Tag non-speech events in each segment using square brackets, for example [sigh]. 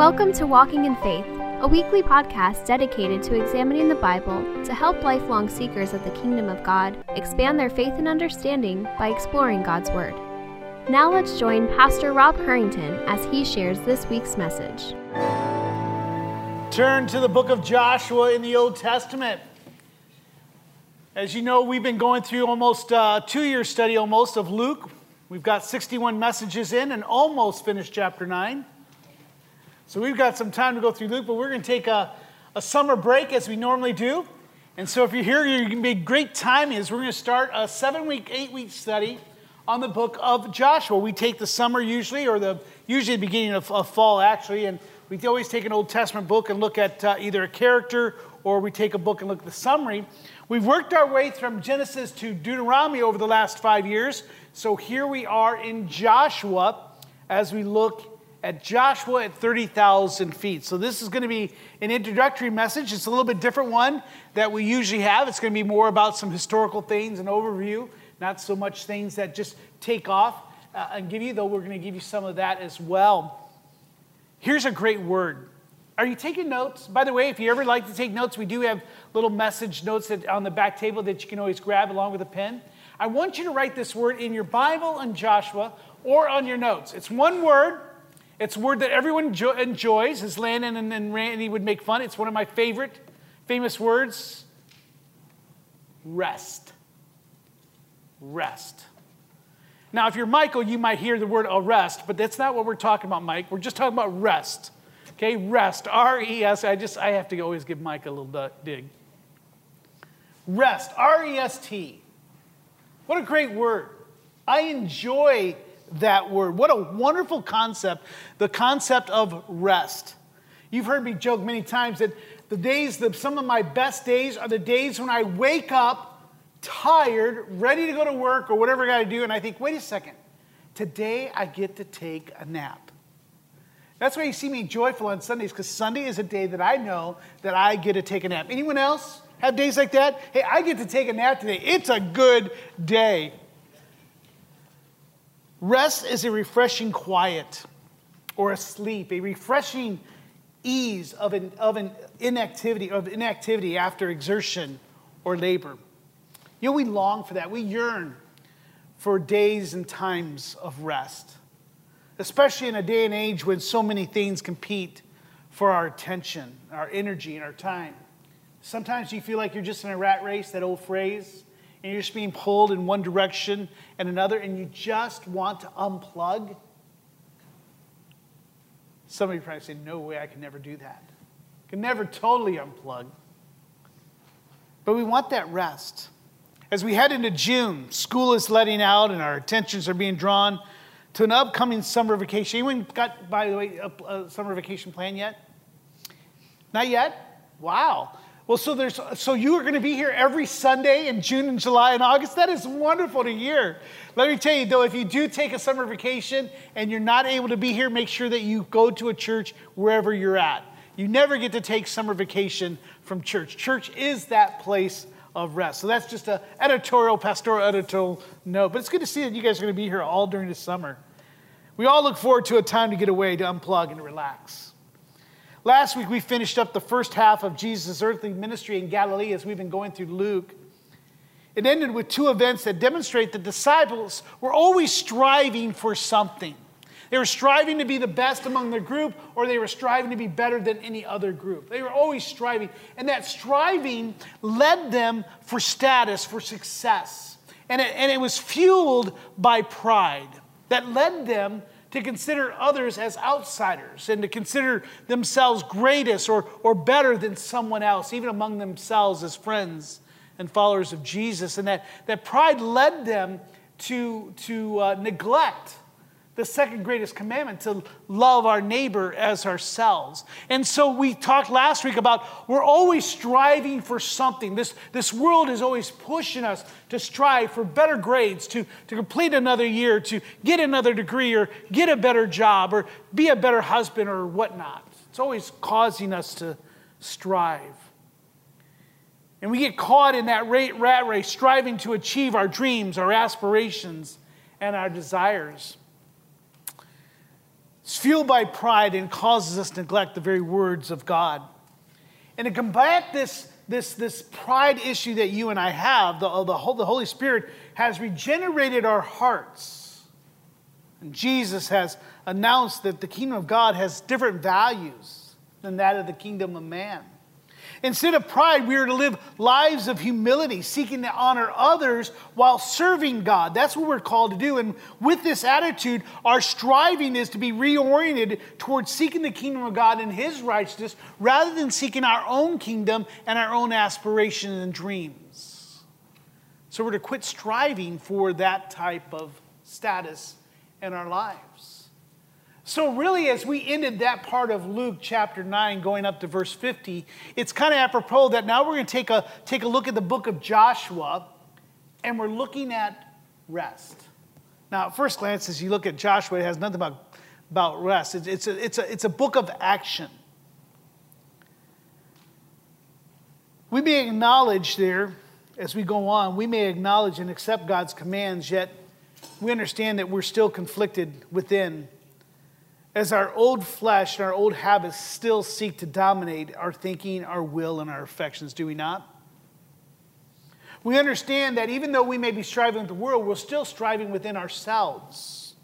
Welcome to Walking in Faith, a weekly podcast dedicated to examining the Bible to help lifelong seekers of the kingdom of God expand their faith and understanding by exploring God's Word. Now let's join Pastor Rob Harrington as he shares this week's message. Turn to the book of Joshua in the Old Testament. As you know, we've been going through almost a uh, two year study almost of Luke. We've got 61 messages in and almost finished chapter 9. So we've got some time to go through Luke, but we're going to take a, a summer break as we normally do. And so if you're here, you're going to be great timing is we're going to start a seven week, eight week study on the book of Joshua. We take the summer usually, or the usually the beginning of, of fall actually, and we always take an Old Testament book and look at uh, either a character or we take a book and look at the summary. We've worked our way from Genesis to Deuteronomy over the last five years. So here we are in Joshua as we look at Joshua at 30,000 feet. So, this is going to be an introductory message. It's a little bit different one that we usually have. It's going to be more about some historical things and overview, not so much things that just take off uh, and give you, though we're going to give you some of that as well. Here's a great word. Are you taking notes? By the way, if you ever like to take notes, we do have little message notes that, on the back table that you can always grab along with a pen. I want you to write this word in your Bible on Joshua or on your notes. It's one word it's a word that everyone jo- enjoys, as Landon and, and Randy would make fun. It's one of my favorite famous words rest. Rest. Now, if you're Michael, you might hear the word arrest, but that's not what we're talking about, Mike. We're just talking about rest. Okay, rest. R E S. I just, I have to always give Mike a little dig. Rest. R E S T. What a great word. I enjoy that word. What a wonderful concept, the concept of rest. You've heard me joke many times that the days, the, some of my best days are the days when I wake up tired, ready to go to work or whatever I got to do, and I think, wait a second, today I get to take a nap. That's why you see me joyful on Sundays, because Sunday is a day that I know that I get to take a nap. Anyone else have days like that? Hey, I get to take a nap today. It's a good day. Rest is a refreshing quiet or a sleep, a refreshing ease of an, of an inactivity, of inactivity after exertion or labor. You know, we long for that. We yearn for days and times of rest, especially in a day and age when so many things compete for our attention, our energy, and our time. Sometimes you feel like you're just in a rat race, that old phrase and you're just being pulled in one direction and another, and you just want to unplug, somebody probably say, No way, I can never do that. I can never totally unplug. But we want that rest. As we head into June, school is letting out and our attentions are being drawn to an upcoming summer vacation. Anyone got, by the way, a, a summer vacation plan yet? Not yet? Wow. Well, so there's so you are going to be here every Sunday in June and July and August. That is wonderful to hear. Let me tell you though, if you do take a summer vacation and you're not able to be here, make sure that you go to a church wherever you're at. You never get to take summer vacation from church. Church is that place of rest. So that's just an editorial, pastoral editorial note. But it's good to see that you guys are going to be here all during the summer. We all look forward to a time to get away, to unplug, and relax. Last week, we finished up the first half of Jesus' earthly ministry in Galilee as we've been going through Luke. It ended with two events that demonstrate that disciples were always striving for something. They were striving to be the best among their group, or they were striving to be better than any other group. They were always striving. And that striving led them for status, for success. And it, and it was fueled by pride that led them to consider others as outsiders and to consider themselves greatest or, or better than someone else, even among themselves as friends and followers of Jesus. And that, that pride led them to, to uh, neglect the second greatest commandment to love our neighbor as ourselves. And so we talked last week about we're always striving for something. This, this world is always pushing us to strive for better grades, to, to complete another year, to get another degree, or get a better job, or be a better husband, or whatnot. It's always causing us to strive. And we get caught in that rat race, striving to achieve our dreams, our aspirations, and our desires. It's fueled by pride and causes us to neglect the very words of God. And to combat this, this, this pride issue that you and I have, the, the, the Holy Spirit has regenerated our hearts. And Jesus has announced that the kingdom of God has different values than that of the kingdom of man. Instead of pride, we are to live lives of humility, seeking to honor others while serving God. That's what we're called to do. And with this attitude, our striving is to be reoriented towards seeking the kingdom of God and His righteousness rather than seeking our own kingdom and our own aspirations and dreams. So we're to quit striving for that type of status in our lives. So, really, as we ended that part of Luke chapter 9, going up to verse 50, it's kind of apropos that now we're going to take a, take a look at the book of Joshua and we're looking at rest. Now, at first glance, as you look at Joshua, it has nothing about, about rest. It's, it's, a, it's, a, it's a book of action. We may acknowledge there, as we go on, we may acknowledge and accept God's commands, yet we understand that we're still conflicted within as our old flesh and our old habits still seek to dominate our thinking, our will, and our affections, do we not? We understand that even though we may be striving with the world, we're still striving within ourselves.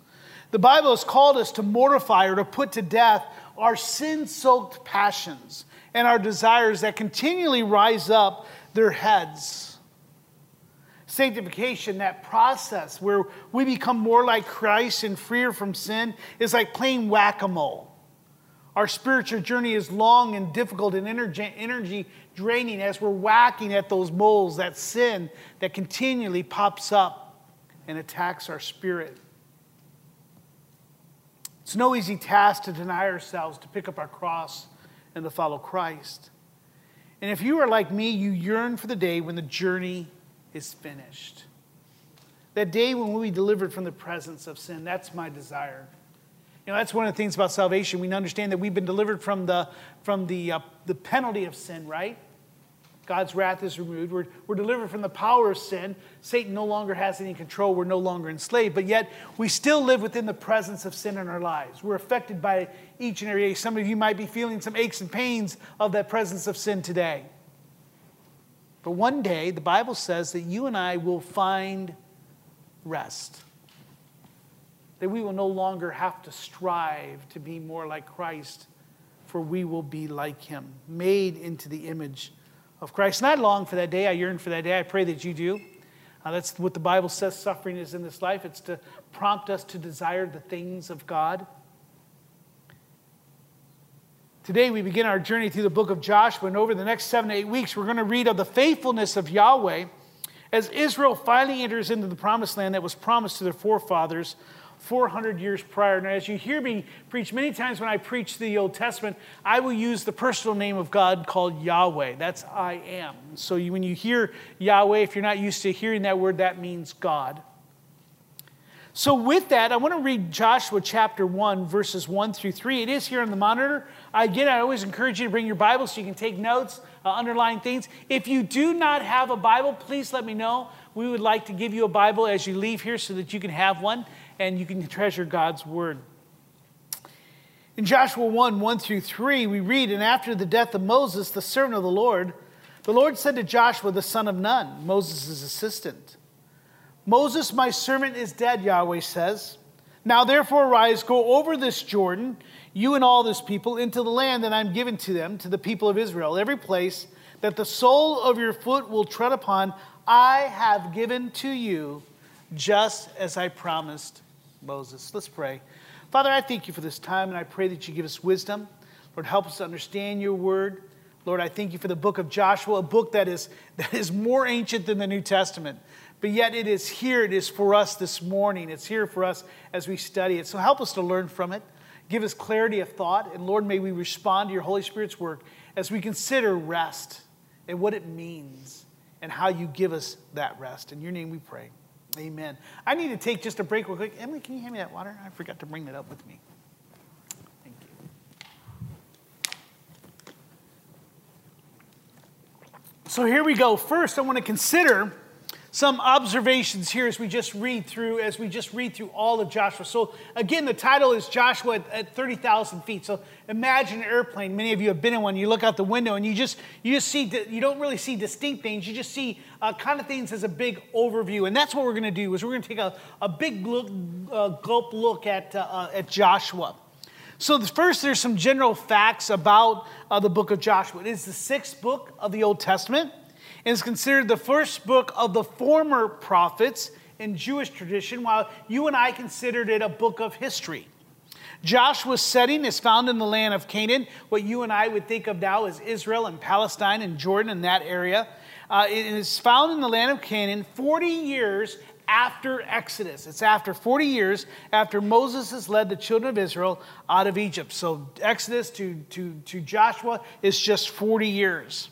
The Bible has called us to mortify or to put to death our sin soaked passions and our desires that continually rise up their heads sanctification, that process where we become more like Christ and freer from sin, is like playing whack a mole. Our spiritual journey is long and difficult and energy draining as we're whacking at those moles, that sin that continually pops up and attacks our spirit. It's no easy task to deny ourselves, to pick up our cross, and to follow Christ. And if you are like me, you yearn for the day when the journey is finished. That day when we'll be delivered from the presence of sin, that's my desire. You know, that's one of the things about salvation. We understand that we've been delivered from the, from the, uh, the penalty of sin, right? God's wrath is removed. We're, we're delivered from the power of sin. Satan no longer has any control. We're no longer enslaved. But yet, we still live within the presence of sin in our lives. We're affected by each and every day. Some of you might be feeling some aches and pains of that presence of sin today. But one day, the Bible says that you and I will find rest. That we will no longer have to strive to be more like Christ, for we will be like him, made into the image of Christ. And I long for that day. I yearn for that day. I pray that you do. Uh, that's what the Bible says suffering is in this life. It's to prompt us to desire the things of God. Today, we begin our journey through the book of Joshua, and over the next seven to eight weeks, we're going to read of the faithfulness of Yahweh as Israel finally enters into the promised land that was promised to their forefathers 400 years prior. Now, as you hear me preach many times when I preach the Old Testament, I will use the personal name of God called Yahweh. That's I am. So you, when you hear Yahweh, if you're not used to hearing that word, that means God. So, with that, I want to read Joshua chapter 1, verses 1 through 3. It is here on the monitor. Again, I always encourage you to bring your Bible so you can take notes, uh, underline things. If you do not have a Bible, please let me know. We would like to give you a Bible as you leave here so that you can have one and you can treasure God's Word. In Joshua 1 1 through 3, we read, And after the death of Moses, the servant of the Lord, the Lord said to Joshua, the son of Nun, Moses' assistant, Moses, my servant, is dead, Yahweh says. Now therefore arise, go over this Jordan, you and all this people, into the land that I'm giving to them, to the people of Israel. Every place that the sole of your foot will tread upon, I have given to you, just as I promised Moses. Let's pray. Father, I thank you for this time, and I pray that you give us wisdom. Lord, help us to understand your word. Lord, I thank you for the book of Joshua, a book that is, that is more ancient than the New Testament. But yet it is here, it is for us this morning. It's here for us as we study it. So help us to learn from it. Give us clarity of thought. And Lord, may we respond to your Holy Spirit's work as we consider rest and what it means and how you give us that rest. In your name we pray. Amen. I need to take just a break real quick. Emily, can you hand me that water? I forgot to bring that up with me. Thank you. So here we go. First, I want to consider some observations here as we just read through as we just read through all of joshua. So again the title is joshua at, at 30000 feet. So imagine an airplane. Many of you have been in one. You look out the window and you just you just see you don't really see distinct things. You just see uh, kind of things as a big overview. And that's what we're going to do is we're going to take a, a big look uh, gulp look at, uh, uh at joshua. So first there's some general facts about uh, the book of joshua. It is the sixth book of the old testament is considered the first book of the former prophets in Jewish tradition, while you and I considered it a book of history. Joshua's setting is found in the land of Canaan, what you and I would think of now as Israel and Palestine and Jordan and that area. Uh, it is found in the land of Canaan 40 years after Exodus. It's after 40 years after Moses has led the children of Israel out of Egypt. So Exodus to, to, to Joshua is just 40 years.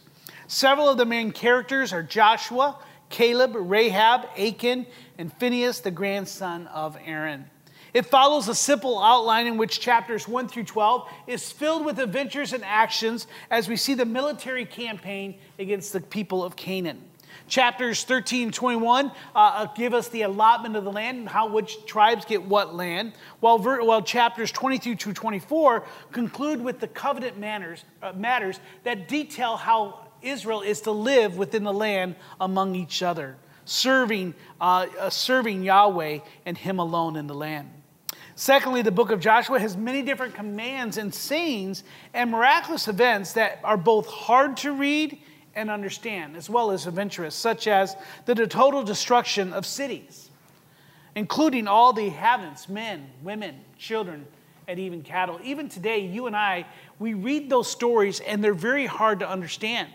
Several of the main characters are Joshua, Caleb, Rahab, Achan, and Phinehas, the grandson of Aaron. It follows a simple outline in which chapters 1 through 12 is filled with adventures and actions as we see the military campaign against the people of Canaan. Chapters 13 and 21 uh, uh give us the allotment of the land and how which tribes get what land, while, ver- while chapters 22 to 24 conclude with the covenant manners, uh, matters that detail how Israel is to live within the land among each other, serving, uh, uh, serving Yahweh and Him alone in the land. Secondly, the book of Joshua has many different commands and sayings and miraculous events that are both hard to read and understand, as well as adventurous, such as the total destruction of cities, including all the inhabitants men, women, children, and even cattle. Even today, you and I, we read those stories and they're very hard to understand.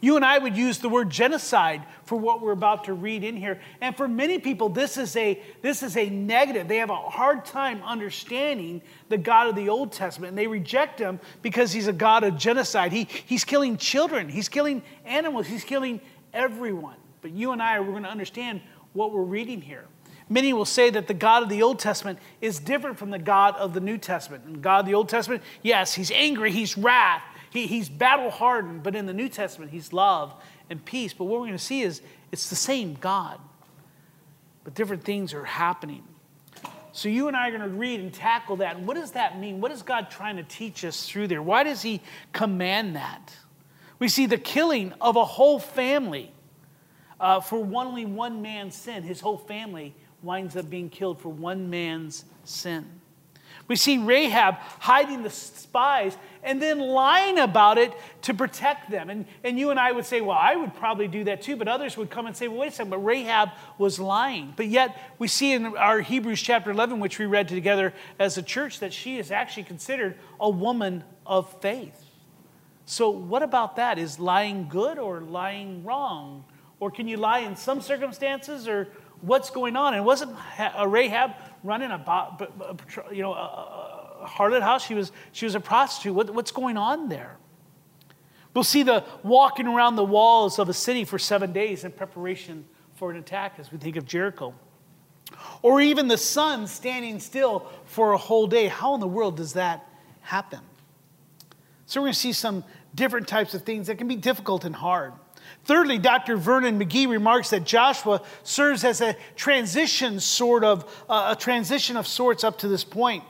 You and I would use the word genocide for what we're about to read in here. And for many people, this is a, this is a negative. They have a hard time understanding the God of the Old Testament, and they reject him because he's a God of genocide. He, he's killing children, he's killing animals, he's killing everyone. But you and I are going to understand what we're reading here. Many will say that the God of the Old Testament is different from the God of the New Testament. And God of the Old Testament, yes, he's angry, he's wrath, he, he's battle hardened, but in the New Testament, he's love and peace. But what we're going to see is it's the same God, but different things are happening. So you and I are going to read and tackle that. And what does that mean? What is God trying to teach us through there? Why does He command that? We see the killing of a whole family uh, for only one man's sin. His whole family winds up being killed for one man's sin. We see Rahab hiding the spies and then lying about it to protect them. And, and you and I would say, well, I would probably do that too. But others would come and say, well, wait a second, but Rahab was lying. But yet we see in our Hebrews chapter 11, which we read together as a church, that she is actually considered a woman of faith. So, what about that? Is lying good or lying wrong? Or can you lie in some circumstances? Or what's going on? And wasn't uh, Rahab running a, you know, a, harlot house. She was, she was a prostitute. What, what's going on there? We'll see the walking around the walls of a city for seven days in preparation for an attack as we think of Jericho. Or even the sun standing still for a whole day. How in the world does that happen? So we're going to see some different types of things that can be difficult and hard. Thirdly, Dr. Vernon McGee remarks that Joshua serves as a transition sort of, uh, a transition of sorts up to this point.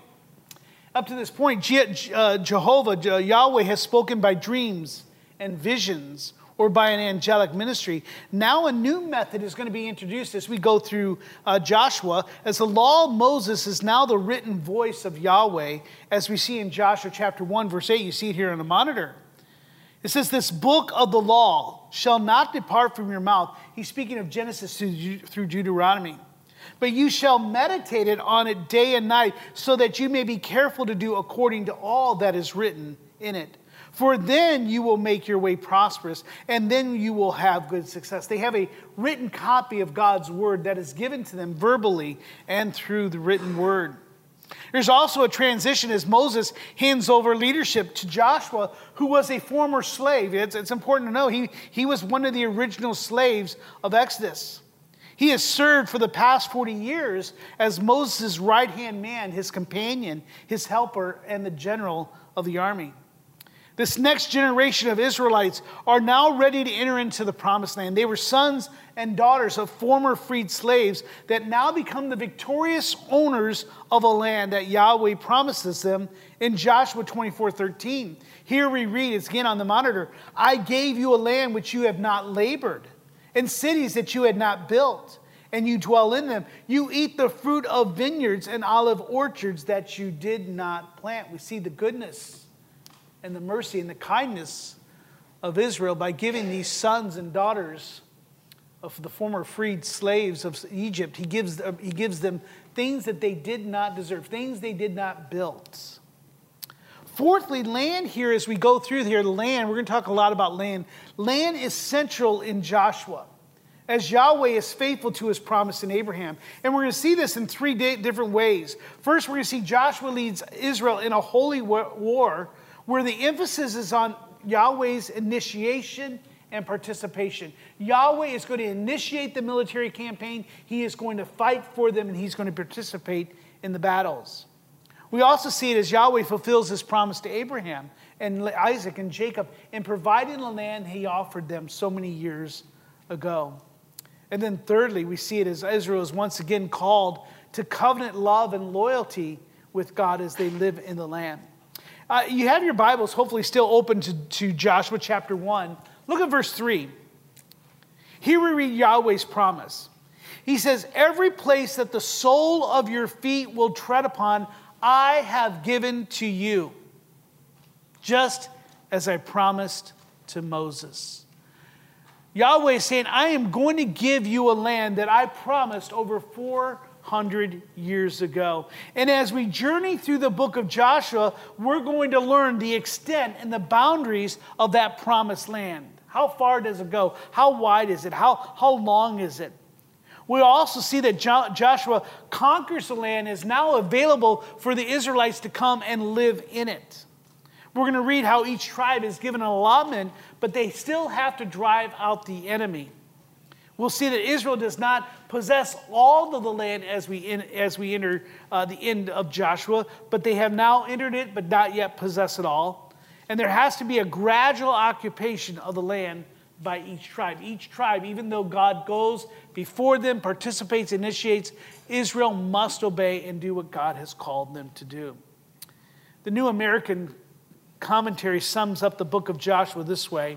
Up to this point, Je- uh, Jehovah, Yahweh, has spoken by dreams and visions or by an angelic ministry. Now, a new method is going to be introduced as we go through uh, Joshua, as the law of Moses is now the written voice of Yahweh, as we see in Joshua chapter 1, verse 8. You see it here on the monitor. It says, This book of the law shall not depart from your mouth. He's speaking of Genesis through Deuteronomy. But you shall meditate it on it day and night, so that you may be careful to do according to all that is written in it. For then you will make your way prosperous, and then you will have good success. They have a written copy of God's word that is given to them verbally and through the written word. There's also a transition as Moses hands over leadership to Joshua, who was a former slave. It's, it's, important to know he, he was one of the original slaves of Exodus. He has served for the past 40 years as Moses' right hand man, his companion, his helper, and the general of the army. This next generation of Israelites are now ready to enter into the promised land. They were sons and daughters of former freed slaves that now become the victorious owners of a land that Yahweh promises them in Joshua 24 13. Here we read, it's again on the monitor I gave you a land which you have not labored, and cities that you had not built, and you dwell in them. You eat the fruit of vineyards and olive orchards that you did not plant. We see the goodness and the mercy and the kindness of Israel by giving these sons and daughters of the former freed slaves of Egypt, he gives, uh, he gives them things that they did not deserve, things they did not build. Fourthly, land here, as we go through here, land, we're going to talk a lot about land. Land is central in Joshua, as Yahweh is faithful to his promise in Abraham. And we're going to see this in three different ways. First, we're going to see Joshua leads Israel in a holy war where the emphasis is on Yahweh's initiation and participation. Yahweh is going to initiate the military campaign, He is going to fight for them, and He's going to participate in the battles. We also see it as Yahweh fulfills His promise to Abraham and Isaac and Jacob in providing the land He offered them so many years ago. And then, thirdly, we see it as Israel is once again called to covenant love and loyalty with God as they live in the land. Uh, you have your Bibles hopefully still open to, to Joshua chapter 1. Look at verse 3. Here we read Yahweh's promise. He says, Every place that the sole of your feet will tread upon, I have given to you, just as I promised to Moses. Yahweh is saying, I am going to give you a land that I promised over 400 hundred years ago. And as we journey through the book of Joshua, we're going to learn the extent and the boundaries of that promised land. How far does it go? How wide is it? How, how long is it? We also see that Joshua conquers the land, is now available for the Israelites to come and live in it. We're going to read how each tribe is given an allotment, but they still have to drive out the enemy. We'll see that Israel does not possess all of the land as we, in, as we enter uh, the end of Joshua, but they have now entered it, but not yet possess it all. And there has to be a gradual occupation of the land by each tribe. Each tribe, even though God goes before them, participates, initiates, Israel must obey and do what God has called them to do. The New American Commentary sums up the book of Joshua this way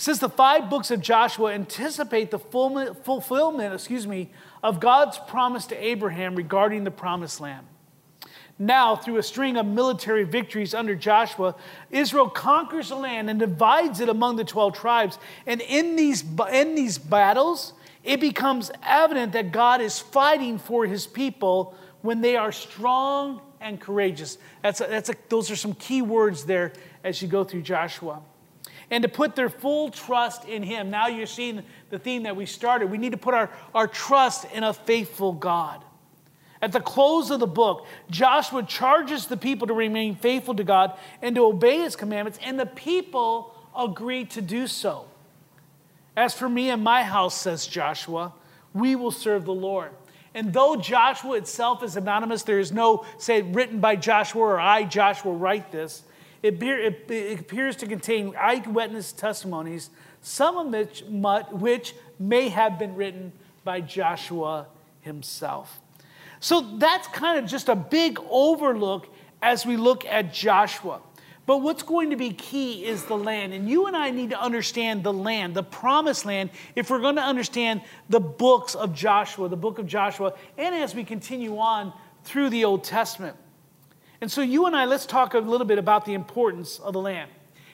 says the five books of Joshua anticipate the fulfillment, excuse me, of God's promise to Abraham regarding the promised land. Now, through a string of military victories under Joshua, Israel conquers the land and divides it among the 12 tribes. And in these, in these battles, it becomes evident that God is fighting for his people when they are strong and courageous. That's a, that's a, those are some key words there as you go through Joshua and to put their full trust in Him. Now you're seeing the theme that we started. We need to put our, our trust in a faithful God. At the close of the book, Joshua charges the people to remain faithful to God and to obey His commandments, and the people agree to do so. As for me and my house, says Joshua, we will serve the Lord. And though Joshua itself is anonymous, there is no, say, written by Joshua or I, Joshua, write this. It, it appears to contain eyewitness testimonies, some of which, which may have been written by Joshua himself. So that's kind of just a big overlook as we look at Joshua. But what's going to be key is the land. And you and I need to understand the land, the promised land, if we're going to understand the books of Joshua, the book of Joshua, and as we continue on through the Old Testament. And so, you and I, let's talk a little bit about the importance of the land.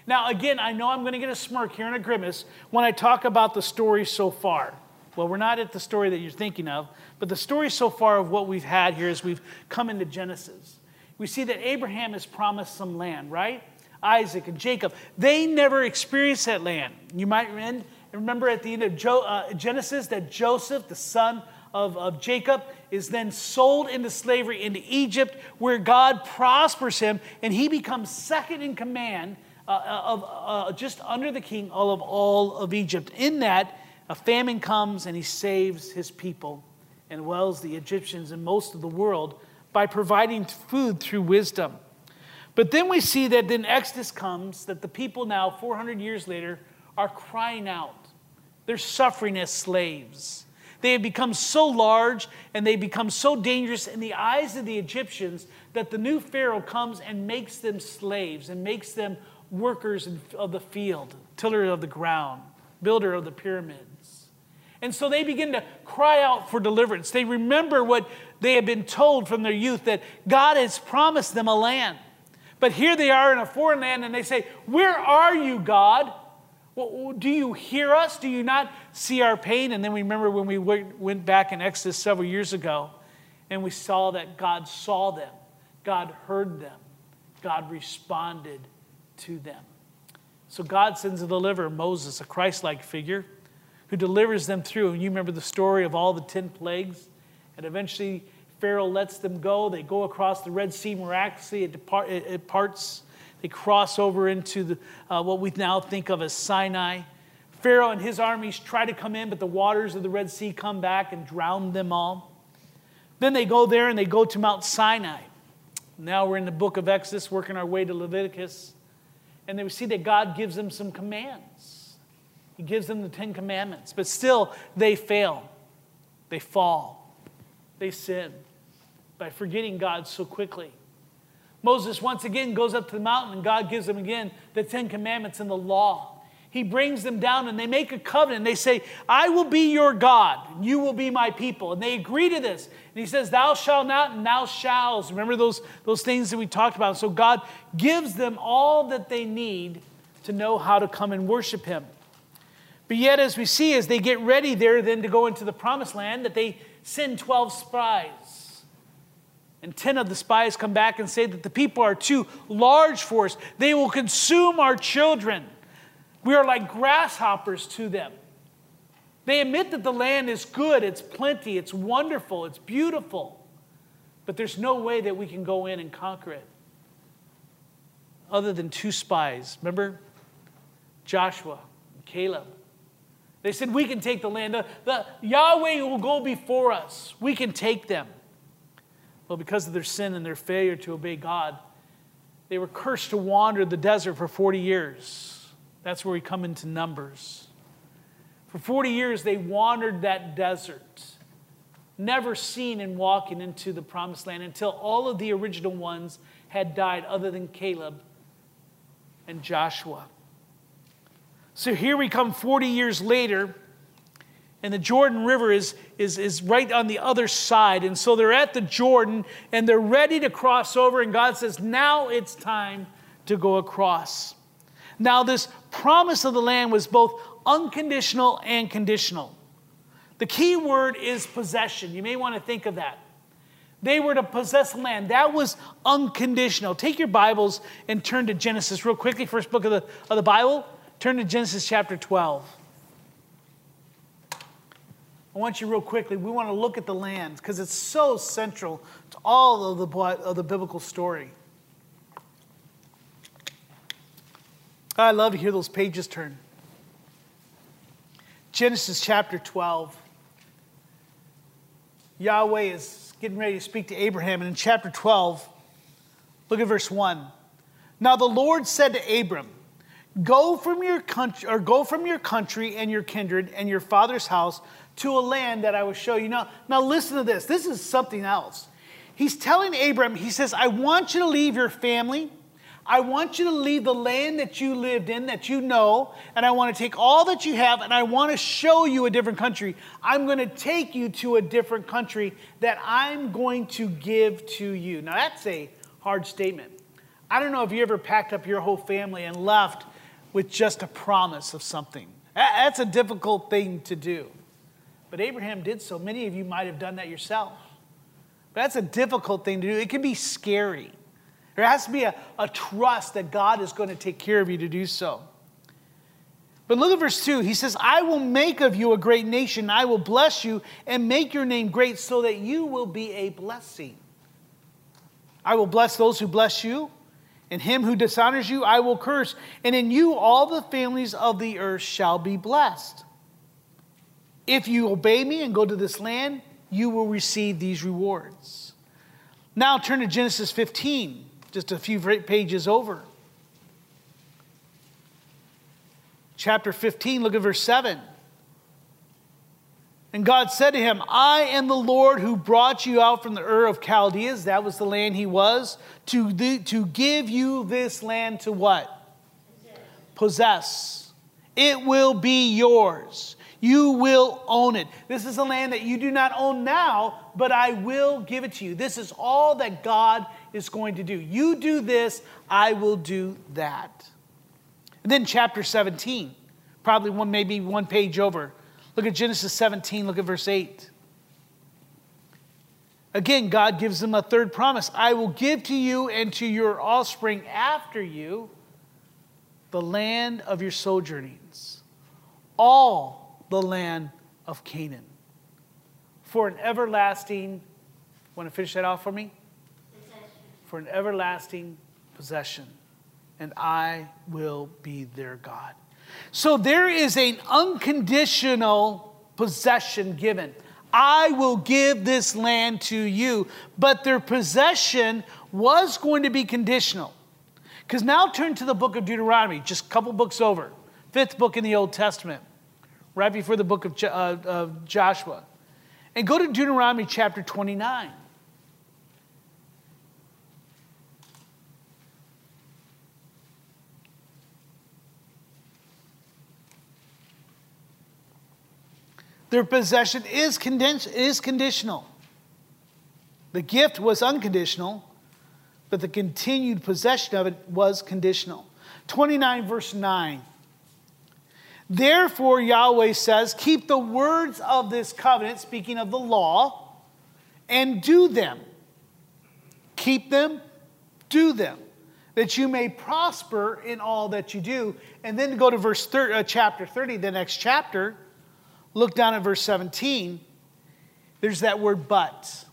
Now, again, I know I'm going to get a smirk here and a grimace when I talk about the story so far. Well, we're not at the story that you're thinking of, but the story so far of what we've had here is we've come into Genesis. We see that Abraham has promised some land, right? Isaac and Jacob. They never experienced that land. You might remember at the end of uh, Genesis that Joseph, the son of, of Jacob is then sold into slavery into Egypt, where God prospers him, and he becomes second in command uh, uh of uh, just under the king all of all of Egypt. In that, a famine comes and he saves his people and wells the Egyptians and most of the world by providing food through wisdom. But then we see that then Exodus comes, that the people now, 400 years later, are crying out. They're suffering as slaves. They have become so large and they become so dangerous in the eyes of the Egyptians that the new Pharaoh comes and makes them slaves and makes them workers of the field, tiller of the ground, builder of the pyramids. And so they begin to cry out for deliverance. They remember what they have been told from their youth that God has promised them a land. But here they are in a foreign land and they say, Where are you, God? Well, do you hear us? Do you not see our pain? And then we remember when we went back in Exodus several years ago and we saw that God saw them, God heard them, God responded to them. So God sends a deliverer, Moses, a Christ like figure, who delivers them through. And you remember the story of all the 10 plagues. And eventually, Pharaoh lets them go. They go across the Red Sea miraculously, it, depart, it, it parts. They cross over into the, uh, what we now think of as Sinai. Pharaoh and his armies try to come in, but the waters of the Red Sea come back and drown them all. Then they go there and they go to Mount Sinai. Now we're in the book of Exodus, working our way to Leviticus and we see that God gives them some commands. He gives them the Ten Commandments, but still they fail. They fall. They sin by forgetting God so quickly. Moses once again goes up to the mountain, and God gives them again the Ten Commandments and the law he brings them down and they make a covenant. They say, I will be your God, and you will be my people. And they agree to this. And he says, Thou shalt not, and thou shalt. Remember those, those things that we talked about? So God gives them all that they need to know how to come and worship him. But yet, as we see, as they get ready there then to go into the promised land, that they send 12 spies. And 10 of the spies come back and say that the people are too large for us. They will consume our children. We are like grasshoppers to them. They admit that the land is good, it's plenty, it's wonderful, it's beautiful, but there's no way that we can go in and conquer it other than two spies. Remember? Joshua and Caleb. They said, We can take the land. The, the, Yahweh will go before us. We can take them. Well, because of their sin and their failure to obey God, they were cursed to wander the desert for 40 years. That's where we come into Numbers. For 40 years, they wandered that desert, never seen and walking into the promised land until all of the original ones had died, other than Caleb and Joshua. So here we come 40 years later, and the Jordan River is, is, is right on the other side. And so they're at the Jordan and they're ready to cross over, and God says, Now it's time to go across. Now, this promise of the land was both unconditional and conditional. The key word is possession. You may want to think of that. They were to possess land. That was unconditional. Take your Bibles and turn to Genesis real quickly, first book of the, of the Bible. Turn to Genesis chapter 12. I want you real quickly, we want to look at the land because it's so central to all of the, of the biblical story. I love to hear those pages turn. Genesis chapter 12. Yahweh is getting ready to speak to Abraham. And in chapter 12, look at verse 1. Now the Lord said to Abram, Go from your country or go from your country and your kindred and your father's house to a land that I will show you. Now, now listen to this. This is something else. He's telling Abram, he says, I want you to leave your family I want you to leave the land that you lived in, that you know, and I want to take all that you have and I want to show you a different country. I'm going to take you to a different country that I'm going to give to you. Now, that's a hard statement. I don't know if you ever packed up your whole family and left with just a promise of something. That's a difficult thing to do. But Abraham did so. Many of you might have done that yourself. But that's a difficult thing to do. It can be scary. There has to be a, a trust that God is going to take care of you to do so. But look at verse 2. He says, I will make of you a great nation. I will bless you and make your name great so that you will be a blessing. I will bless those who bless you, and him who dishonors you I will curse. And in you all the families of the earth shall be blessed. If you obey me and go to this land, you will receive these rewards. Now turn to Genesis 15 just a few pages over. Chapter 15, look at verse 7. And God said to him, I am the Lord who brought you out from the Ur of Chaldeans, that was the land he was, to, the, to give you this land to what? Possess. It will be yours. You will own it. This is a land that you do not own now, but I will give it to you. This is all that God is going to do. You do this, I will do that. And then chapter 17, probably one, maybe one page over. Look at Genesis 17, look at verse 8. Again, God gives them a third promise I will give to you and to your offspring after you the land of your sojournings, all the land of Canaan, for an everlasting, want to finish that off for me? Possession. For an everlasting possession, and I will be their God. So there is an unconditional possession given. I will give this land to you. But their possession was going to be conditional. Because now turn to the book of Deuteronomy, just a couple books over, fifth book in the Old Testament, right before the book of, uh, of Joshua. And go to Deuteronomy chapter 29. Their possession is, condi- is conditional. The gift was unconditional, but the continued possession of it was conditional. 29, verse 9. Therefore, Yahweh says, Keep the words of this covenant, speaking of the law, and do them. Keep them, do them, that you may prosper in all that you do. And then go to verse 30, uh, chapter 30, the next chapter. Look down at verse 17. There's that word but.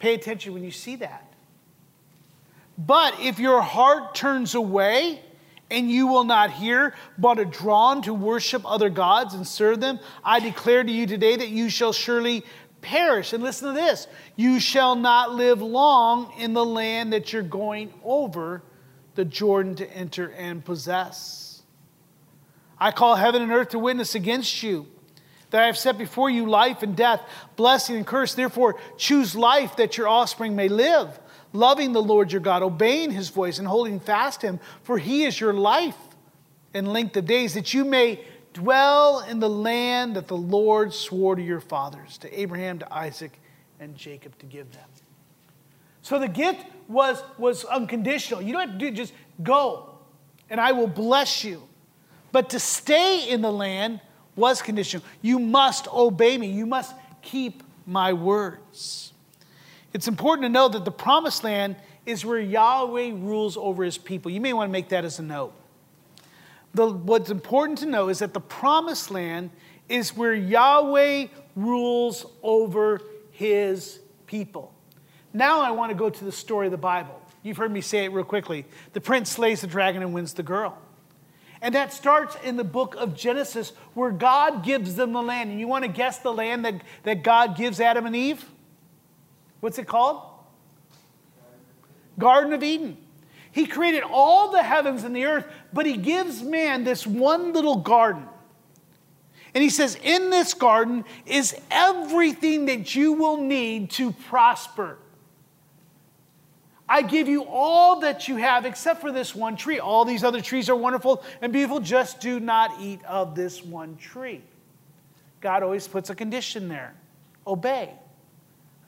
Pay attention when you see that. But if your heart turns away and you will not hear, but are drawn to worship other gods and serve them, I declare to you today that you shall surely perish. And listen to this you shall not live long in the land that you're going over the Jordan to enter and possess. I call heaven and earth to witness against you that I have set before you life and death, blessing and curse. Therefore, choose life that your offspring may live, loving the Lord your God, obeying his voice, and holding fast him, for he is your life and length of days, that you may dwell in the land that the Lord swore to your fathers, to Abraham, to Isaac, and Jacob to give them. So the gift was, was unconditional. You don't have to do just go, and I will bless you. But to stay in the land was conditional. You must obey me. You must keep my words. It's important to know that the promised land is where Yahweh rules over his people. You may want to make that as a note. The, what's important to know is that the promised land is where Yahweh rules over his people. Now I want to go to the story of the Bible. You've heard me say it real quickly. The prince slays the dragon and wins the girl. And that starts in the book of Genesis where God gives them the land. And you want to guess the land that, that God gives Adam and Eve? What's it called? Garden of Eden. He created all the heavens and the earth, but he gives man this one little garden. And he says, In this garden is everything that you will need to prosper. I give you all that you have except for this one tree. All these other trees are wonderful and beautiful. Just do not eat of this one tree. God always puts a condition there obey.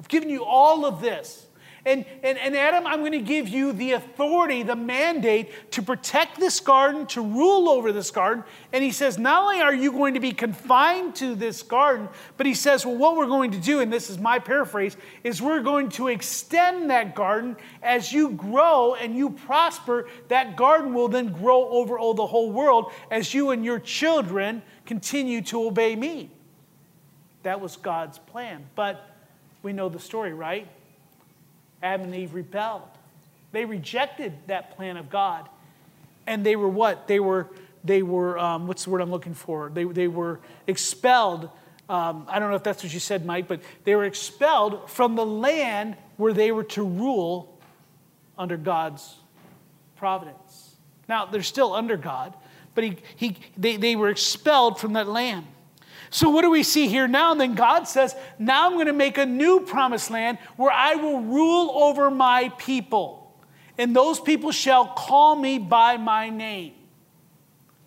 I've given you all of this. And, and, and Adam, I'm going to give you the authority, the mandate to protect this garden, to rule over this garden. And he says, not only are you going to be confined to this garden, but he says, well, what we're going to do, and this is my paraphrase, is we're going to extend that garden as you grow and you prosper. That garden will then grow over all the whole world as you and your children continue to obey me. That was God's plan. But we know the story, right? Adam and Eve rebelled. They rejected that plan of God. And they were what? They were, they were um, what's the word I'm looking for? They, they were expelled. Um, I don't know if that's what you said, Mike, but they were expelled from the land where they were to rule under God's providence. Now, they're still under God, but he, he, they, they were expelled from that land. So, what do we see here now? And then God says, Now I'm going to make a new promised land where I will rule over my people, and those people shall call me by my name.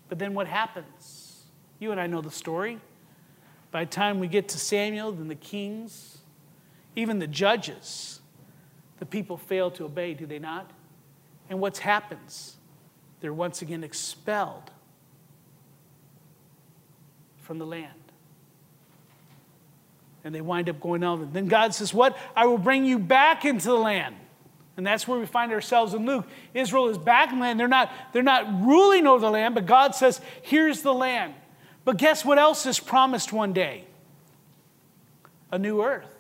But then what happens? You and I know the story. By the time we get to Samuel, then the kings, even the judges, the people fail to obey, do they not? And what happens? They're once again expelled from the land. And they wind up going out. Then God says, What? I will bring you back into the land. And that's where we find ourselves in Luke. Israel is back in the land. They're not, they're not ruling over the land, but God says, Here's the land. But guess what else is promised one day? A new earth,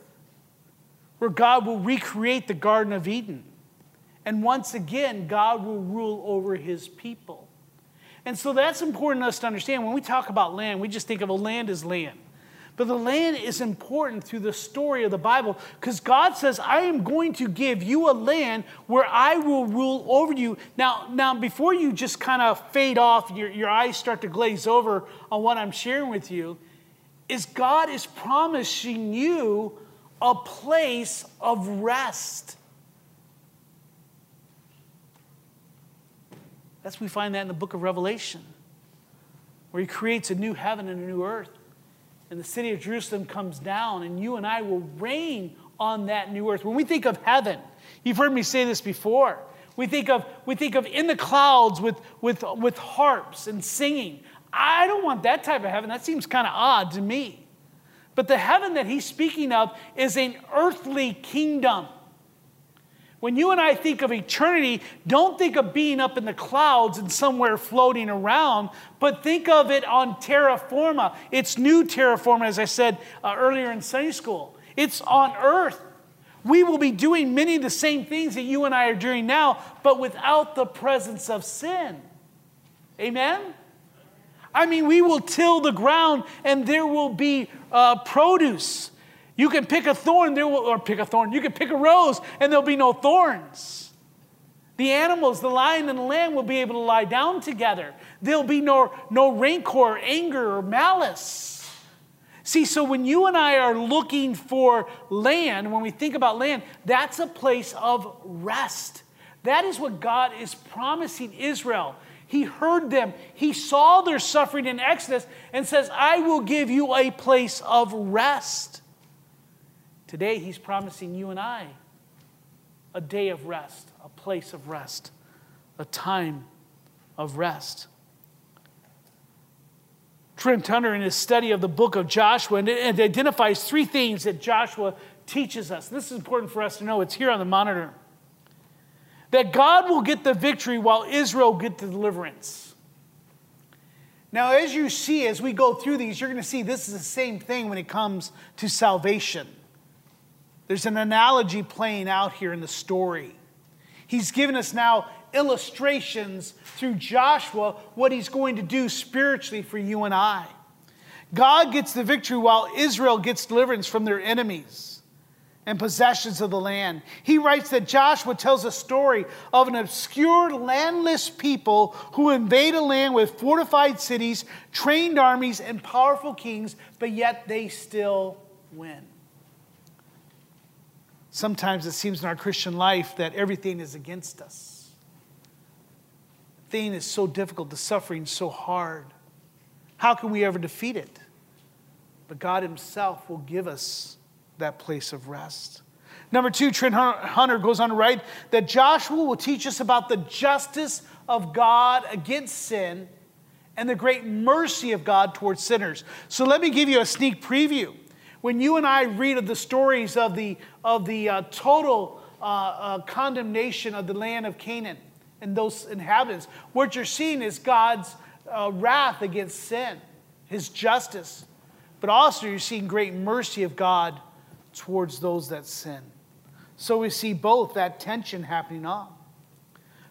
where God will recreate the Garden of Eden. And once again, God will rule over his people. And so that's important to us to understand. When we talk about land, we just think of a land as land. But the land is important through the story of the Bible because God says, I am going to give you a land where I will rule over you. Now, now before you just kind of fade off, your, your eyes start to glaze over on what I'm sharing with you, is God is promising you a place of rest. That's we find that in the book of Revelation, where he creates a new heaven and a new earth and the city of Jerusalem comes down, and you and I will reign on that new earth. When we think of heaven, you've heard me say this before. We think of, we think of in the clouds with, with, with harps and singing. I don't want that type of heaven. That seems kind of odd to me. But the heaven that he's speaking of is an earthly kingdom. When you and I think of eternity, don't think of being up in the clouds and somewhere floating around, but think of it on terra firma. It's new terra firma, as I said uh, earlier in Sunday school. It's on earth. We will be doing many of the same things that you and I are doing now, but without the presence of sin. Amen? I mean, we will till the ground and there will be uh, produce. You can pick a thorn, there will, or pick a thorn. You can pick a rose, and there'll be no thorns. The animals, the lion and the lamb, will be able to lie down together. There'll be no, no rancor, anger, or malice. See, so when you and I are looking for land, when we think about land, that's a place of rest. That is what God is promising Israel. He heard them, He saw their suffering in Exodus, and says, I will give you a place of rest. Today, He's promising you and I a day of rest, a place of rest, a time of rest. Trent Hunter, in his study of the book of Joshua, and identifies three things that Joshua teaches us. This is important for us to know. It's here on the monitor. That God will get the victory while Israel get the deliverance. Now, as you see, as we go through these, you're going to see this is the same thing when it comes to salvation. There's an analogy playing out here in the story. He's given us now illustrations through Joshua what he's going to do spiritually for you and I. God gets the victory while Israel gets deliverance from their enemies and possessions of the land. He writes that Joshua tells a story of an obscure landless people who invade a land with fortified cities, trained armies, and powerful kings, but yet they still win. Sometimes it seems in our Christian life that everything is against us. The thing is so difficult, the suffering so hard. How can we ever defeat it? But God Himself will give us that place of rest. Number two, Trent Hunter goes on to write that Joshua will teach us about the justice of God against sin and the great mercy of God towards sinners. So let me give you a sneak preview. When you and I read of the stories of the, of the uh, total uh, uh, condemnation of the land of Canaan and those inhabitants, what you're seeing is God's uh, wrath against sin, his justice. But also, you're seeing great mercy of God towards those that sin. So we see both that tension happening on.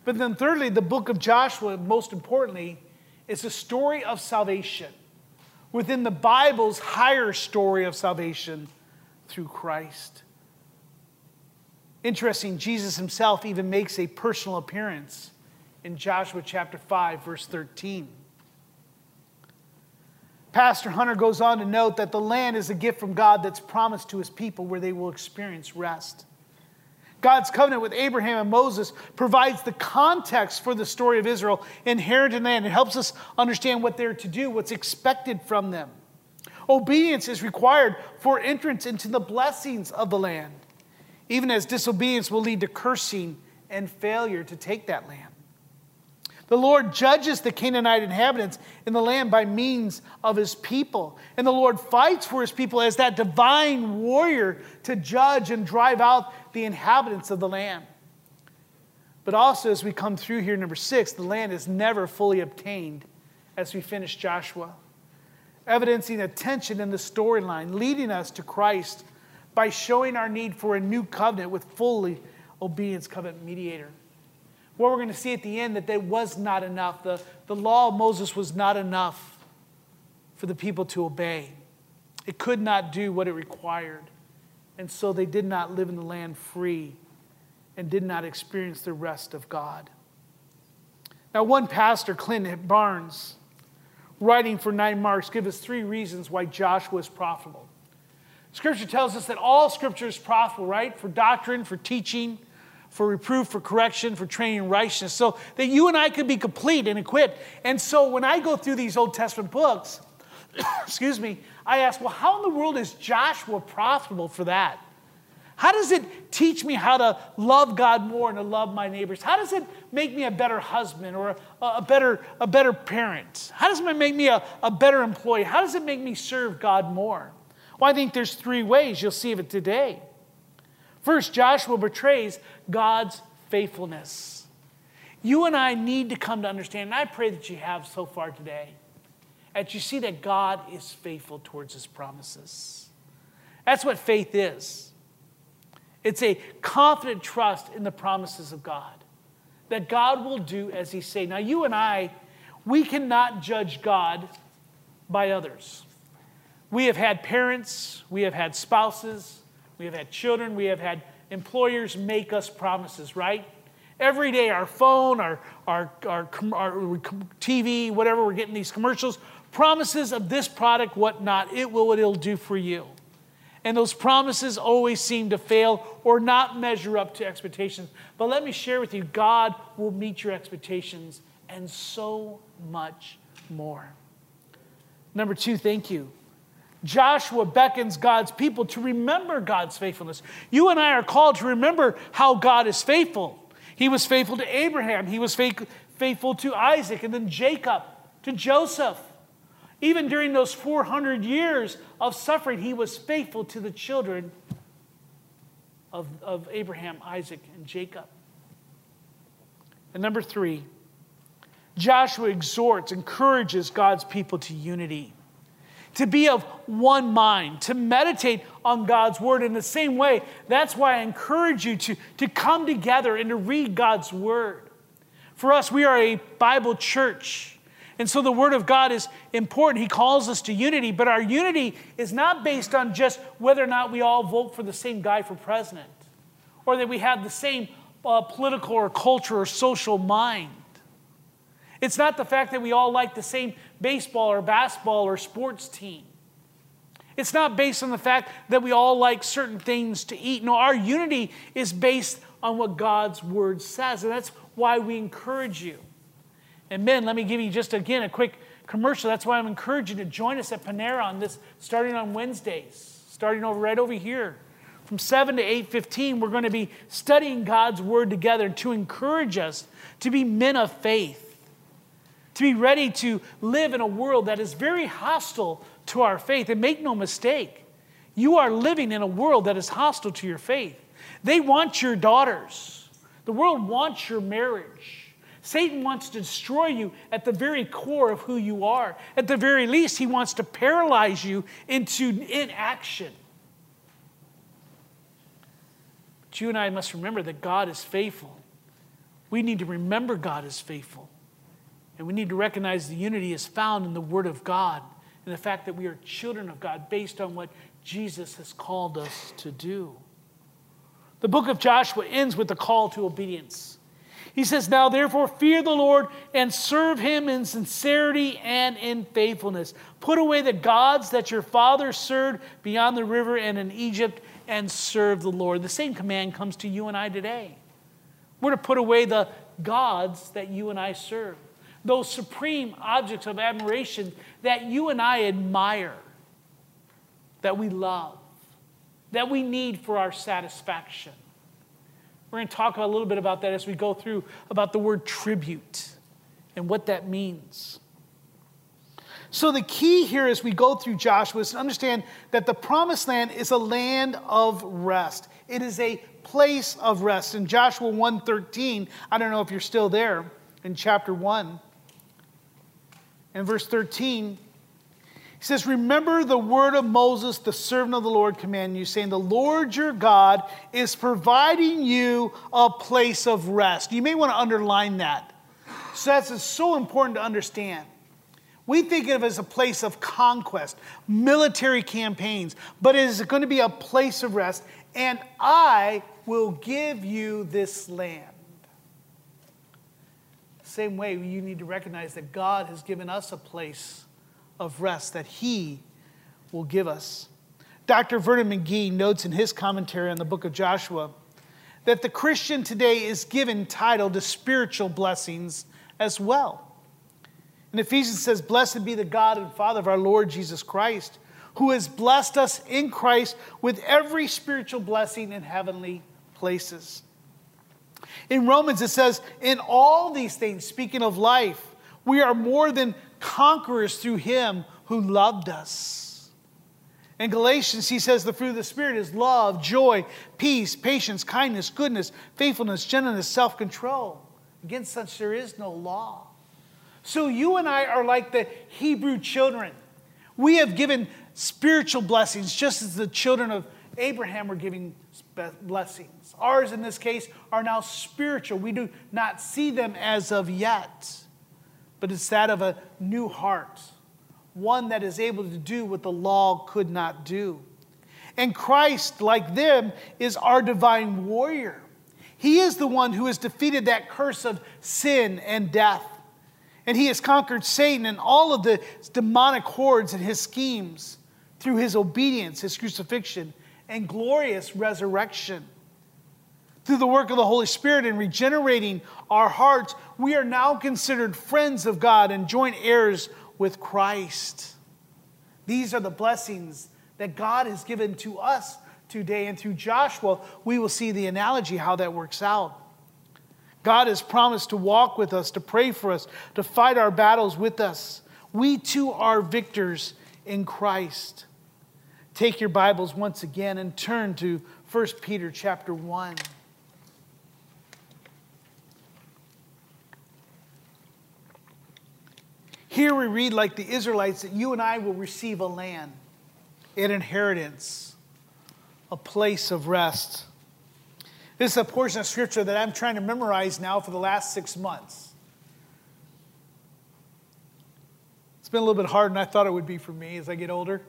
But then, thirdly, the book of Joshua, most importantly, is a story of salvation within the Bible's higher story of salvation through Christ. Interesting, Jesus himself even makes a personal appearance in Joshua chapter 5, verse 13. Pastor Hunter goes on to note that the land is a gift from God that's promised to his people where they will experience rest. God's covenant with Abraham and Moses provides the context for the story of Israel inheriting land. It helps us understand what they're to do, what's expected from them. Obedience is required for entrance into the blessings of the land, even as disobedience will lead to cursing and failure to take that land. The Lord judges the Canaanite inhabitants in the land by means of his people. And the Lord fights for his people as that divine warrior to judge and drive out the inhabitants of the land. But also, as we come through here, number six, the land is never fully obtained as we finish Joshua, evidencing a tension in the storyline, leading us to Christ by showing our need for a new covenant with fully obedience covenant mediator what we're going to see at the end that there was not enough. The, the law of Moses was not enough for the people to obey. It could not do what it required. And so they did not live in the land free and did not experience the rest of God. Now, one pastor, Clint Barnes, writing for Nine Marks, gives us three reasons why Joshua is profitable. Scripture tells us that all scripture is profitable, right? For doctrine, for teaching, for reproof, for correction, for training in righteousness, so that you and I could be complete and equipped. And so when I go through these Old Testament books, [coughs] excuse me, I ask, well, how in the world is Joshua profitable for that? How does it teach me how to love God more and to love my neighbors? How does it make me a better husband or a, a better, a better parent? How does it make me a, a better employee? How does it make me serve God more? Well, I think there's three ways. You'll see of it today. First, Joshua betrays God's faithfulness. You and I need to come to understand, and I pray that you have so far today, that you see that God is faithful towards his promises. That's what faith is. It's a confident trust in the promises of God, that God will do as he say. Now, you and I, we cannot judge God by others. We have had parents, we have had spouses, we have had children, we have had employers make us promises, right? Every day, our phone, our, our, our, our TV, whatever, we're getting these commercials, promises of this product, whatnot, it will what it'll do for you. And those promises always seem to fail or not measure up to expectations. But let me share with you God will meet your expectations and so much more. Number two, thank you. Joshua beckons God's people to remember God's faithfulness. You and I are called to remember how God is faithful. He was faithful to Abraham, he was faithful to Isaac, and then Jacob, to Joseph. Even during those 400 years of suffering, he was faithful to the children of, of Abraham, Isaac, and Jacob. And number three, Joshua exhorts, encourages God's people to unity to be of one mind, to meditate on God's word in the same way. That's why I encourage you to, to come together and to read God's word. For us, we are a Bible church. And so the word of God is important. He calls us to unity, but our unity is not based on just whether or not we all vote for the same guy for president or that we have the same uh, political or culture or social mind. It's not the fact that we all like the same baseball or basketball or sports team. It's not based on the fact that we all like certain things to eat. No, our unity is based on what God's word says. And that's why we encourage you. And men, let me give you just again a quick commercial. That's why I'm encouraging you to join us at Panera on this starting on Wednesdays, starting over right over here. From 7 to 8:15, we're going to be studying God's word together to encourage us to be men of faith to be ready to live in a world that is very hostile to our faith. And make no mistake, you are living in a world that is hostile to your faith. They want your daughters, the world wants your marriage. Satan wants to destroy you at the very core of who you are. At the very least, he wants to paralyze you into inaction. But you and I must remember that God is faithful. We need to remember God is faithful. And we need to recognize the unity is found in the Word of God and the fact that we are children of God based on what Jesus has called us to do. The book of Joshua ends with the call to obedience. He says, Now therefore fear the Lord and serve him in sincerity and in faithfulness. Put away the gods that your fathers served beyond the river and in Egypt and serve the Lord. The same command comes to you and I today. We're to put away the gods that you and I serve, those supreme objects of admiration that you and I admire, that we love, that we need for our satisfaction. We're going to talk a little bit about that as we go through about the word tribute and what that means. So, the key here as we go through Joshua is to understand that the promised land is a land of rest. It is a place of rest. In Joshua 1:13, I don't know if you're still there, in chapter 1, in verse 13, he says, Remember the word of Moses, the servant of the Lord, commanding you, saying, The Lord your God is providing you a place of rest. You may want to underline that. So that's so important to understand. We think of it as a place of conquest, military campaigns, but it is going to be a place of rest, and I will give you this land. Same way, you need to recognize that God has given us a place of rest that He will give us. Dr. Vernon McGee notes in his commentary on the book of Joshua that the Christian today is given title to spiritual blessings as well. In Ephesians says, Blessed be the God and Father of our Lord Jesus Christ, who has blessed us in Christ with every spiritual blessing in heavenly places. In Romans, it says, In all these things, speaking of life, we are more than conquerors through him who loved us. In Galatians, he says the fruit of the Spirit is love, joy, peace, patience, kindness, goodness, faithfulness, gentleness, self control. Against such there is no law. So you and I are like the Hebrew children. We have given spiritual blessings just as the children of Abraham were giving blessings. Ours, in this case, are now spiritual. We do not see them as of yet but it's that of a new heart, one that is able to do what the law could not do. And Christ, like them, is our divine warrior. He is the one who has defeated that curse of sin and death. And he has conquered Satan and all of the demonic hordes and his schemes through his obedience, his crucifixion, and glorious resurrection. Through the work of the Holy Spirit in regenerating our hearts, we are now considered friends of God and joint heirs with Christ. These are the blessings that God has given to us today. And through Joshua, we will see the analogy how that works out. God has promised to walk with us, to pray for us, to fight our battles with us. We too are victors in Christ. Take your Bibles once again and turn to 1 Peter chapter 1. Here we read, like the Israelites, that you and I will receive a land, an inheritance, a place of rest. This is a portion of scripture that I'm trying to memorize now for the last six months. It's been a little bit harder than I thought it would be for me as I get older.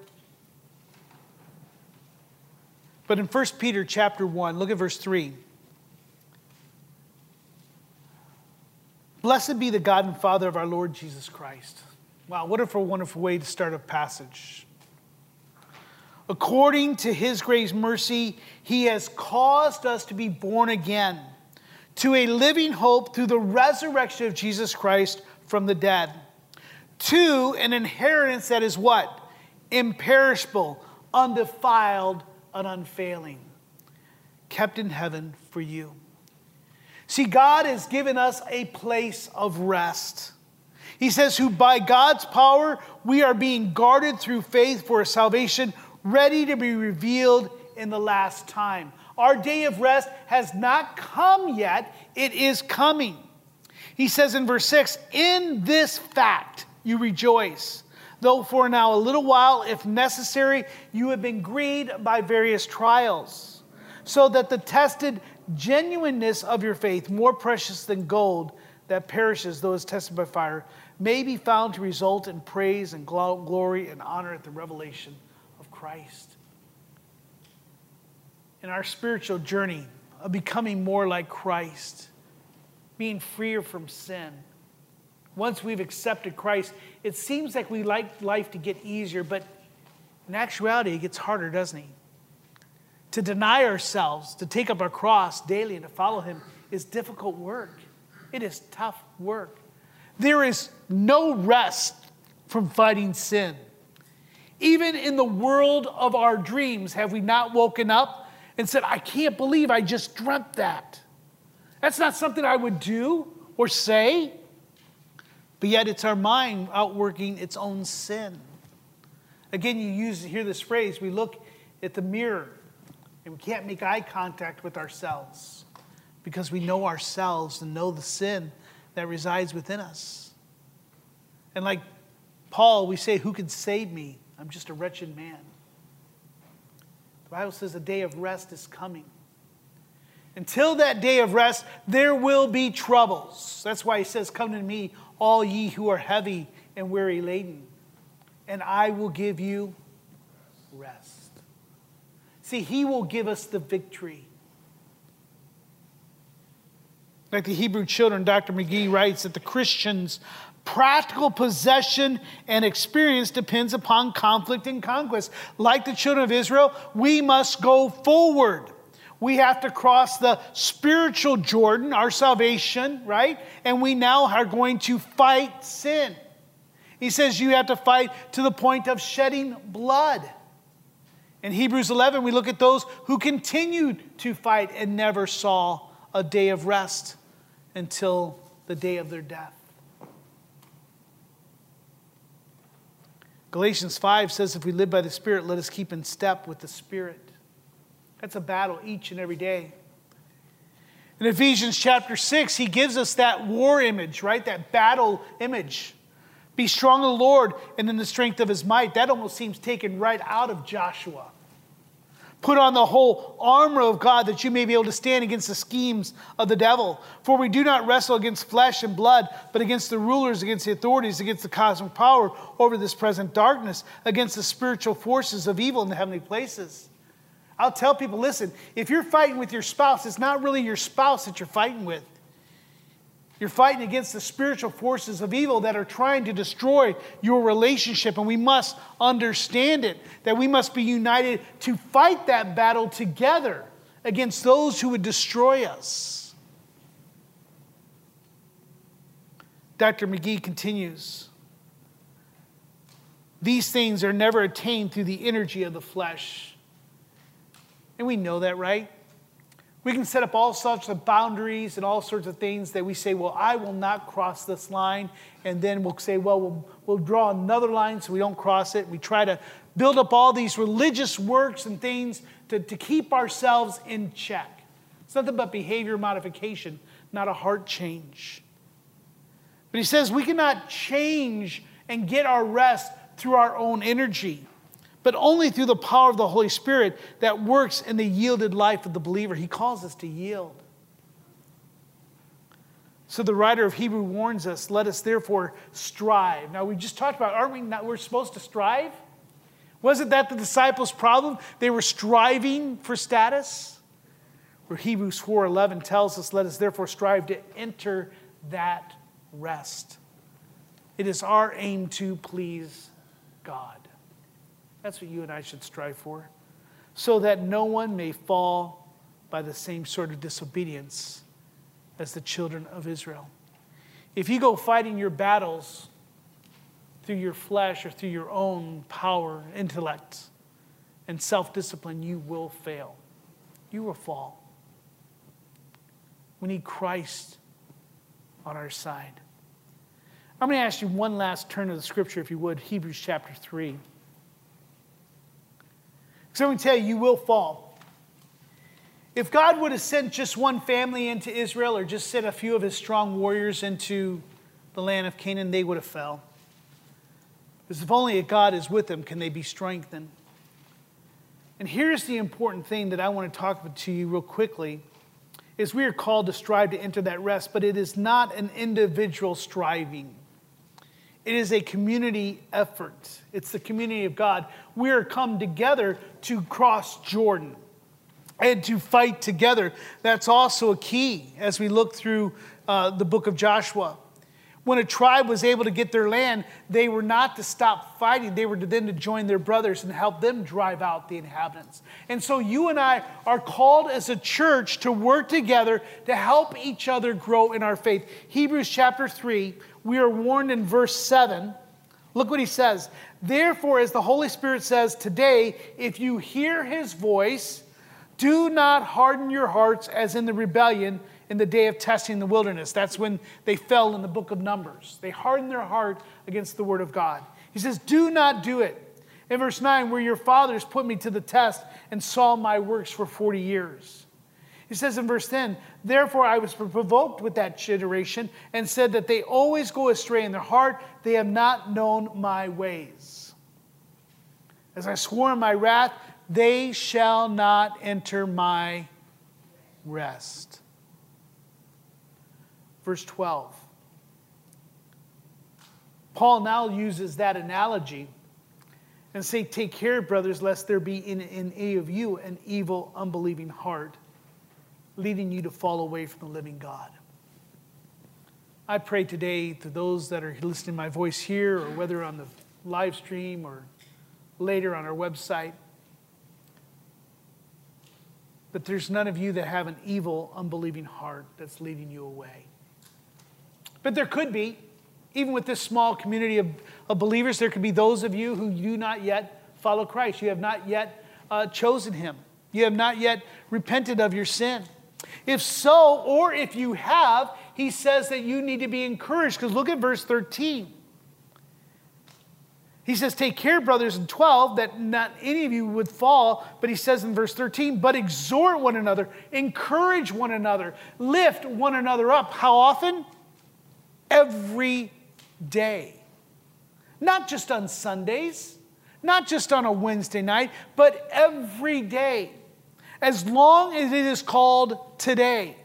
But in 1 Peter chapter 1, look at verse 3. Blessed be the God and Father of our Lord Jesus Christ. Wow, what a wonderful way to start a passage. According to his great mercy, he has caused us to be born again to a living hope through the resurrection of Jesus Christ from the dead, to an inheritance that is what? Imperishable, undefiled, and unfailing, kept in heaven for you. See, God has given us a place of rest. He says, Who by God's power we are being guarded through faith for salvation ready to be revealed in the last time. Our day of rest has not come yet, it is coming. He says in verse 6 In this fact you rejoice, though for now a little while, if necessary, you have been grieved by various trials, so that the tested genuineness of your faith, more precious than gold that perishes though it's tested by fire, may be found to result in praise and glory and honor at the revelation of Christ. In our spiritual journey of becoming more like Christ, being freer from sin. Once we've accepted Christ, it seems like we like life to get easier, but in actuality, it gets harder, doesn't it? To deny ourselves, to take up our cross daily, and to follow Him is difficult work. It is tough work. There is no rest from fighting sin. Even in the world of our dreams, have we not woken up and said, I can't believe I just dreamt that? That's not something I would do or say. But yet it's our mind outworking its own sin. Again, you use hear this phrase, we look at the mirror and we can't make eye contact with ourselves because we know ourselves and know the sin that resides within us. And like Paul, we say, Who can save me? I'm just a wretched man. The Bible says a day of rest is coming. Until that day of rest, there will be troubles. That's why he says, Come to me, all ye who are heavy and weary laden, and I will give you rest. See, he will give us the victory. Like the Hebrew children, Dr. McGee writes that the Christian's practical possession and experience depends upon conflict and conquest. Like the children of Israel, we must go forward. We have to cross the spiritual Jordan, our salvation, right? And we now are going to fight sin. He says you have to fight to the point of shedding blood. In Hebrews 11, we look at those who continued to fight and never saw a day of rest until the day of their death. Galatians 5 says, If we live by the Spirit, let us keep in step with the Spirit. That's a battle each and every day. In Ephesians chapter 6, he gives us that war image, right? That battle image. Be strong in the Lord and in the strength of his might. That almost seems taken right out of Joshua. Put on the whole armor of God that you may be able to stand against the schemes of the devil. For we do not wrestle against flesh and blood, but against the rulers, against the authorities, against the cosmic power over this present darkness, against the spiritual forces of evil in the heavenly places. I'll tell people listen, if you're fighting with your spouse, it's not really your spouse that you're fighting with. You're fighting against the spiritual forces of evil that are trying to destroy your relationship, and we must understand it that we must be united to fight that battle together against those who would destroy us. Dr. McGee continues These things are never attained through the energy of the flesh. And we know that, right? We can set up all sorts of boundaries and all sorts of things that we say, well, I will not cross this line. And then we'll say, well, we'll, we'll draw another line so we don't cross it. We try to build up all these religious works and things to, to keep ourselves in check. It's nothing but behavior modification, not a heart change. But he says we cannot change and get our rest through our own energy but only through the power of the Holy Spirit that works in the yielded life of the believer. He calls us to yield. So the writer of Hebrew warns us, let us therefore strive. Now we just talked about, aren't we not, we're supposed to strive? Wasn't that the disciples' problem? They were striving for status. Where Hebrews 4:11 tells us, let us therefore strive to enter that rest. It is our aim to please God. That's what you and I should strive for. So that no one may fall by the same sort of disobedience as the children of Israel. If you go fighting your battles through your flesh or through your own power, intellect, and self discipline, you will fail. You will fall. We need Christ on our side. I'm going to ask you one last turn of the scripture, if you would, Hebrews chapter 3. So I'm going to tell you, you will fall. If God would have sent just one family into Israel or just sent a few of his strong warriors into the land of Canaan, they would have fell. Because if only God is with them, can they be strengthened? And here's the important thing that I want to talk to you real quickly is we are called to strive to enter that rest, but it is not an individual striving. It is a community effort. It's the community of God. We are come together to cross Jordan. and to fight together. That's also a key as we look through uh, the book of Joshua. When a tribe was able to get their land, they were not to stop fighting. They were to then to join their brothers and help them drive out the inhabitants. And so you and I are called as a church to work together to help each other grow in our faith. Hebrews chapter 3, we are warned in verse 7. Look what he says. Therefore, as the Holy Spirit says today, if you hear his voice, do not harden your hearts as in the rebellion in the day of testing in the wilderness. That's when they fell in the book of Numbers. They hardened their heart against the word of God. He says, Do not do it. In verse 9, where your fathers put me to the test and saw my works for 40 years. He says in verse 10, Therefore I was provoked with that generation and said that they always go astray in their heart, they have not known my ways. As I swore in my wrath, they shall not enter my rest. Verse 12. Paul now uses that analogy and say, Take care, brothers, lest there be in, in any of you an evil, unbelieving heart, leading you to fall away from the living God. I pray today to those that are listening to my voice here, or whether on the live stream or later on our website, that there's none of you that have an evil, unbelieving heart that's leading you away. But there could be, even with this small community of, of believers, there could be those of you who do not yet follow Christ. You have not yet uh, chosen Him, you have not yet repented of your sin. If so, or if you have, he says that you need to be encouraged. Because look at verse 13. He says, Take care, brothers, in 12, that not any of you would fall. But he says in verse 13, But exhort one another, encourage one another, lift one another up. How often? Every day. Not just on Sundays, not just on a Wednesday night, but every day. As long as it is called today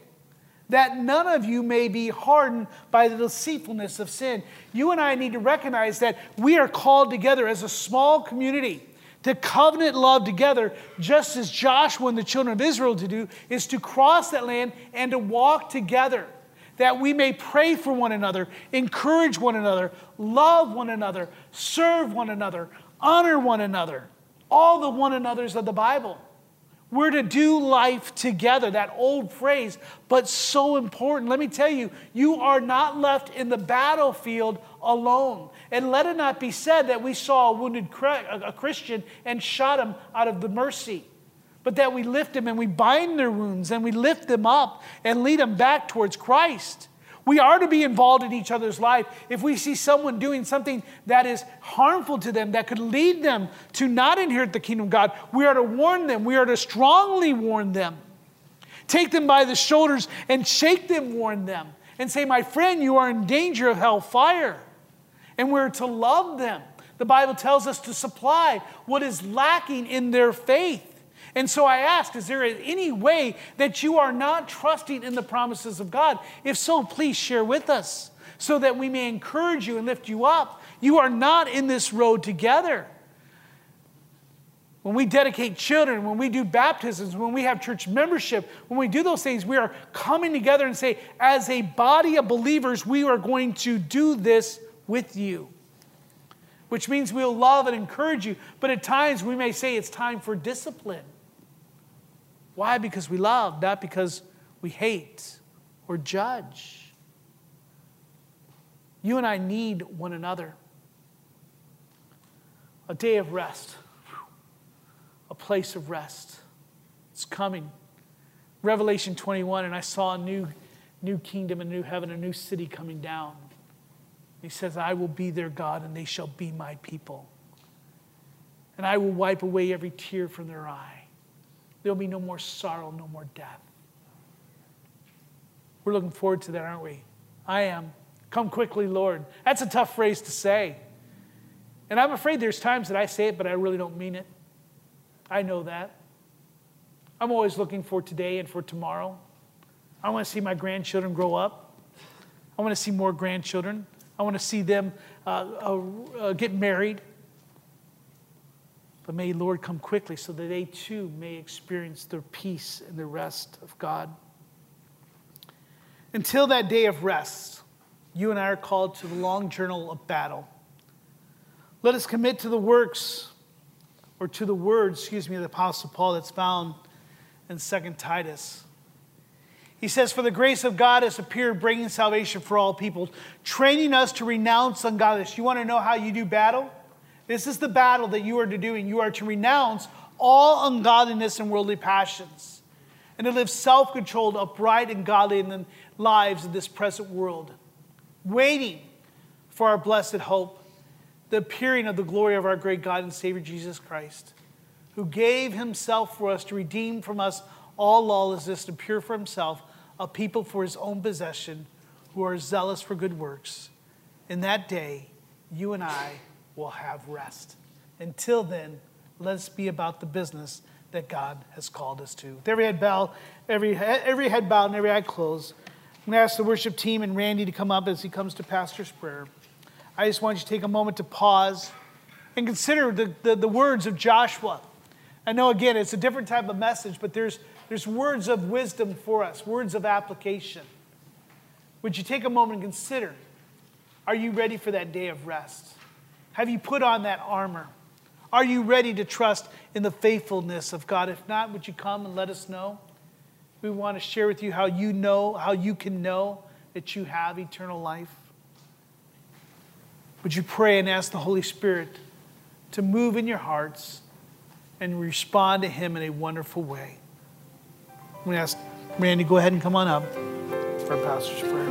that none of you may be hardened by the deceitfulness of sin. You and I need to recognize that we are called together as a small community to covenant love together, just as Joshua and the children of Israel to do, is to cross that land and to walk together. That we may pray for one another, encourage one another, love one another, serve one another, honor one another. All the one another's of the Bible. We're to do life together, that old phrase, but so important. Let me tell you, you are not left in the battlefield alone. And let it not be said that we saw a wounded a Christian and shot him out of the mercy, but that we lift him and we bind their wounds and we lift them up and lead them back towards Christ. We are to be involved in each other's life. If we see someone doing something that is harmful to them, that could lead them to not inherit the kingdom of God, we are to warn them. We are to strongly warn them. Take them by the shoulders and shake them, warn them, and say, My friend, you are in danger of hellfire. And we're to love them. The Bible tells us to supply what is lacking in their faith. And so I ask, is there any way that you are not trusting in the promises of God? If so, please share with us so that we may encourage you and lift you up. You are not in this road together. When we dedicate children, when we do baptisms, when we have church membership, when we do those things, we are coming together and say, as a body of believers, we are going to do this with you. Which means we'll love and encourage you, but at times we may say it's time for discipline. Why? Because we love, not because we hate or judge. You and I need one another. A day of rest, a place of rest. It's coming. Revelation 21, and I saw a new, new kingdom, a new heaven, a new city coming down. He says, I will be their God, and they shall be my people. And I will wipe away every tear from their eye. There'll be no more sorrow, no more death. We're looking forward to that, aren't we? I am. Come quickly, Lord. That's a tough phrase to say. And I'm afraid there's times that I say it, but I really don't mean it. I know that. I'm always looking for today and for tomorrow. I want to see my grandchildren grow up. I want to see more grandchildren. I want to see them uh, uh, uh, get married. But may Lord come quickly so that they too may experience the peace and the rest of God. Until that day of rest, you and I are called to the long journal of battle. Let us commit to the works, or to the words, excuse me, of the Apostle Paul that's found in 2 Titus. He says, For the grace of God has appeared, bringing salvation for all people, training us to renounce ungodliness. You want to know how you do battle? This is the battle that you are to do, and you are to renounce all ungodliness and worldly passions, and to live self controlled, upright, and godly in the lives of this present world, waiting for our blessed hope, the appearing of the glory of our great God and Savior Jesus Christ, who gave himself for us to redeem from us all lawlessness and pure for himself a people for his own possession who are zealous for good works. In that day, you and I will have rest. Until then, let's be about the business that God has called us to. With every head bowed, every, every head bowed and every eye closed, I'm going to ask the worship team and Randy to come up as he comes to pastor's prayer. I just want you to take a moment to pause and consider the, the, the words of Joshua. I know, again, it's a different type of message, but there's, there's words of wisdom for us, words of application. Would you take a moment and consider are you ready for that day of rest? Have you put on that armor? Are you ready to trust in the faithfulness of God? If not, would you come and let us know? We want to share with you how you know, how you can know that you have eternal life. Would you pray and ask the Holy Spirit to move in your hearts and respond to Him in a wonderful way? I'm going to ask Randy, go ahead and come on up for a pastor's prayer.